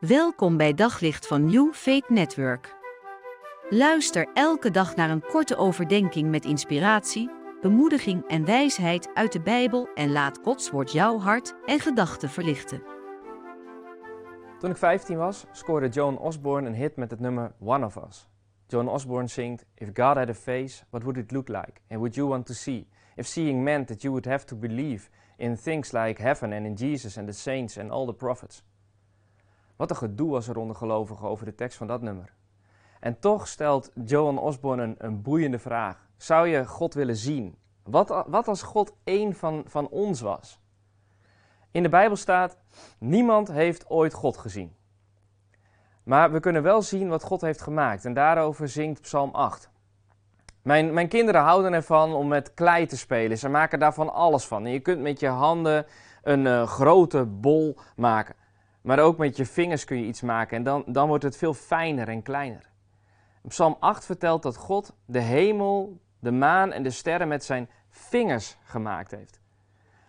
Welkom bij Daglicht van New Faith Network. Luister elke dag naar een korte overdenking met inspiratie, bemoediging en wijsheid uit de Bijbel en laat Gods woord jouw hart en gedachten verlichten. Toen ik 15 was, scoorde Joan Osborne een hit met het nummer One of Us. Joan Osborne zingt: If God had a face, what would it look like? And would you want to see? If seeing meant that you would have to believe in things like heaven and in Jesus and the saints and all the prophets. Wat een gedoe was er onder gelovigen over de tekst van dat nummer. En toch stelt Joan Osborne een, boeiende vraag. Zou je God willen zien? Wat, wat als God één van, van ons was? In de Bijbel staat: niemand heeft ooit God gezien. Maar we kunnen wel zien wat God heeft gemaakt. En daarover zingt Psalm 8. Mijn, mijn kinderen houden ervan om met klei te spelen. Ze maken daarvan alles van. En je kunt met je handen een uh, grote bol maken. Maar ook met je vingers kun je iets maken. En dan, dan wordt het veel fijner en kleiner. Psalm 8 vertelt dat God de hemel, de maan en de sterren met zijn vingers gemaakt heeft.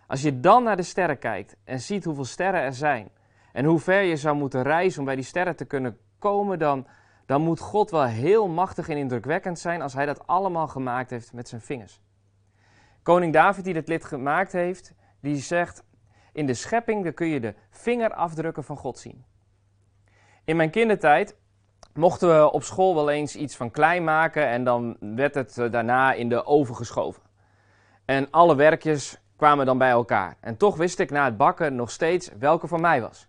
Als je dan naar de sterren kijkt en ziet hoeveel sterren er zijn en hoe ver je zou moeten reizen om bij die sterren te kunnen komen, dan, dan moet God wel heel machtig en indrukwekkend zijn als hij dat allemaal gemaakt heeft met zijn vingers. Koning David, die dit lid gemaakt heeft, die zegt: In de schepping kun je de vingerafdrukken van God zien. In mijn kindertijd mochten we op school wel eens iets van klei maken en dan werd het eh, daarna in de oven geschoven. En alle werkjes kwamen dan bij elkaar. En toch wist ik na het bakken nog steeds welke van mij was.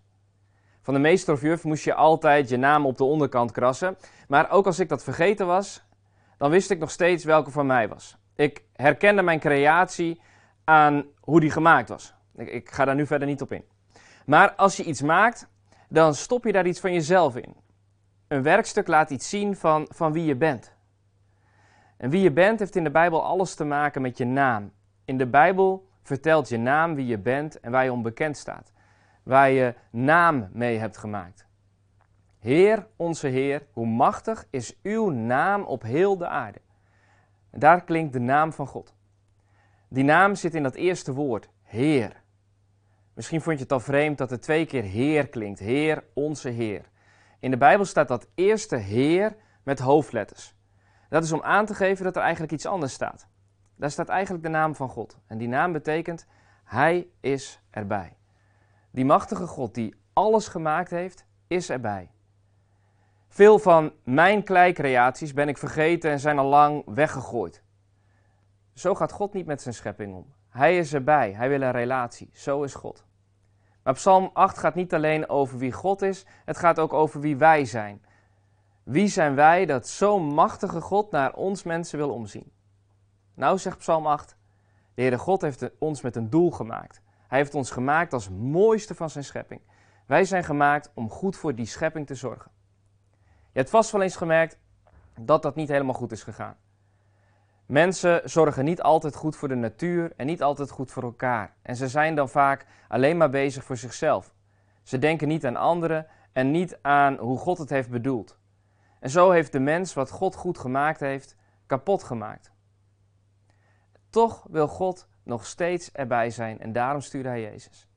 Van de meester of juf moest je altijd je naam op de onderkant krassen. Maar ook als ik dat vergeten was, dan wist ik nog steeds welke van mij was. Ik herkende mijn creatie aan hoe die gemaakt was. Ik, ga daar nu verder niet op in. Maar als je iets maakt, dan stop je daar iets van jezelf in. Een werkstuk laat iets zien van, van wie je bent. En wie je bent heeft in de Bijbel alles te maken met je naam. In de Bijbel vertelt je naam wie je bent en waar je onbekend staat waar je naam mee hebt gemaakt. Heer, onze Heer, hoe machtig is uw naam op heel de aarde. daar klinkt de naam van God. Die naam zit in dat eerste woord, Heer. Misschien vond je het al vreemd dat er twee keer Heer klinkt. Heer, onze Heer. In de Bijbel staat dat eerste Heer met hoofdletters. Dat is om aan te geven dat er eigenlijk iets anders staat. Daar staat eigenlijk de naam van God. En die naam betekent Hij is erbij. Die machtige God die alles gemaakt heeft, is erbij. Veel van mijn kleicreaties ben ik vergeten en zijn al lang weggegooid. Zo gaat God niet met zijn schepping om. Hij is erbij, hij wil een relatie. Zo is God. Maar Psalm 8 gaat niet alleen over wie God is, het gaat ook over wie wij zijn. Wie zijn wij dat zo'n machtige God naar ons mensen wil omzien? Nou, zegt Psalm 8, de Heere God heeft ons met een doel gemaakt. Hij heeft ons gemaakt als mooiste van zijn schepping. Wij zijn gemaakt om goed voor die schepping te zorgen. Je hebt vast wel eens gemerkt dat dat niet helemaal goed is gegaan. Mensen zorgen niet altijd goed voor de natuur en niet altijd goed voor elkaar. En ze zijn dan vaak alleen maar bezig voor zichzelf. Ze denken niet aan anderen en niet aan hoe God het heeft bedoeld. En zo heeft de mens wat God goed gemaakt heeft, kapot gemaakt. Toch wil God nog steeds erbij zijn en daarom stuurde hij Jezus.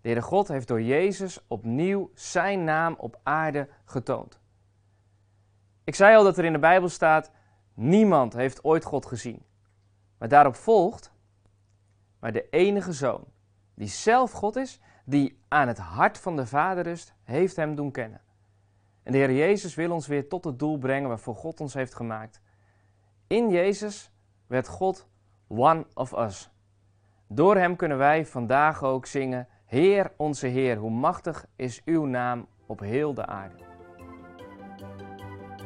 De Heere God heeft door Jezus opnieuw zijn naam op aarde getoond. Ik zei al dat er in de Bijbel staat: niemand heeft ooit God gezien. Maar daarop volgt, maar de enige zoon, die zelf God is, die aan het hart van de Vader rust, heeft hem doen kennen. En de Heer Jezus wil ons weer tot het doel brengen waarvoor God ons heeft gemaakt. In Jezus werd God one of us. Door hem kunnen wij vandaag ook zingen: Heer, onze Heer, hoe machtig is uw naam op heel de aarde.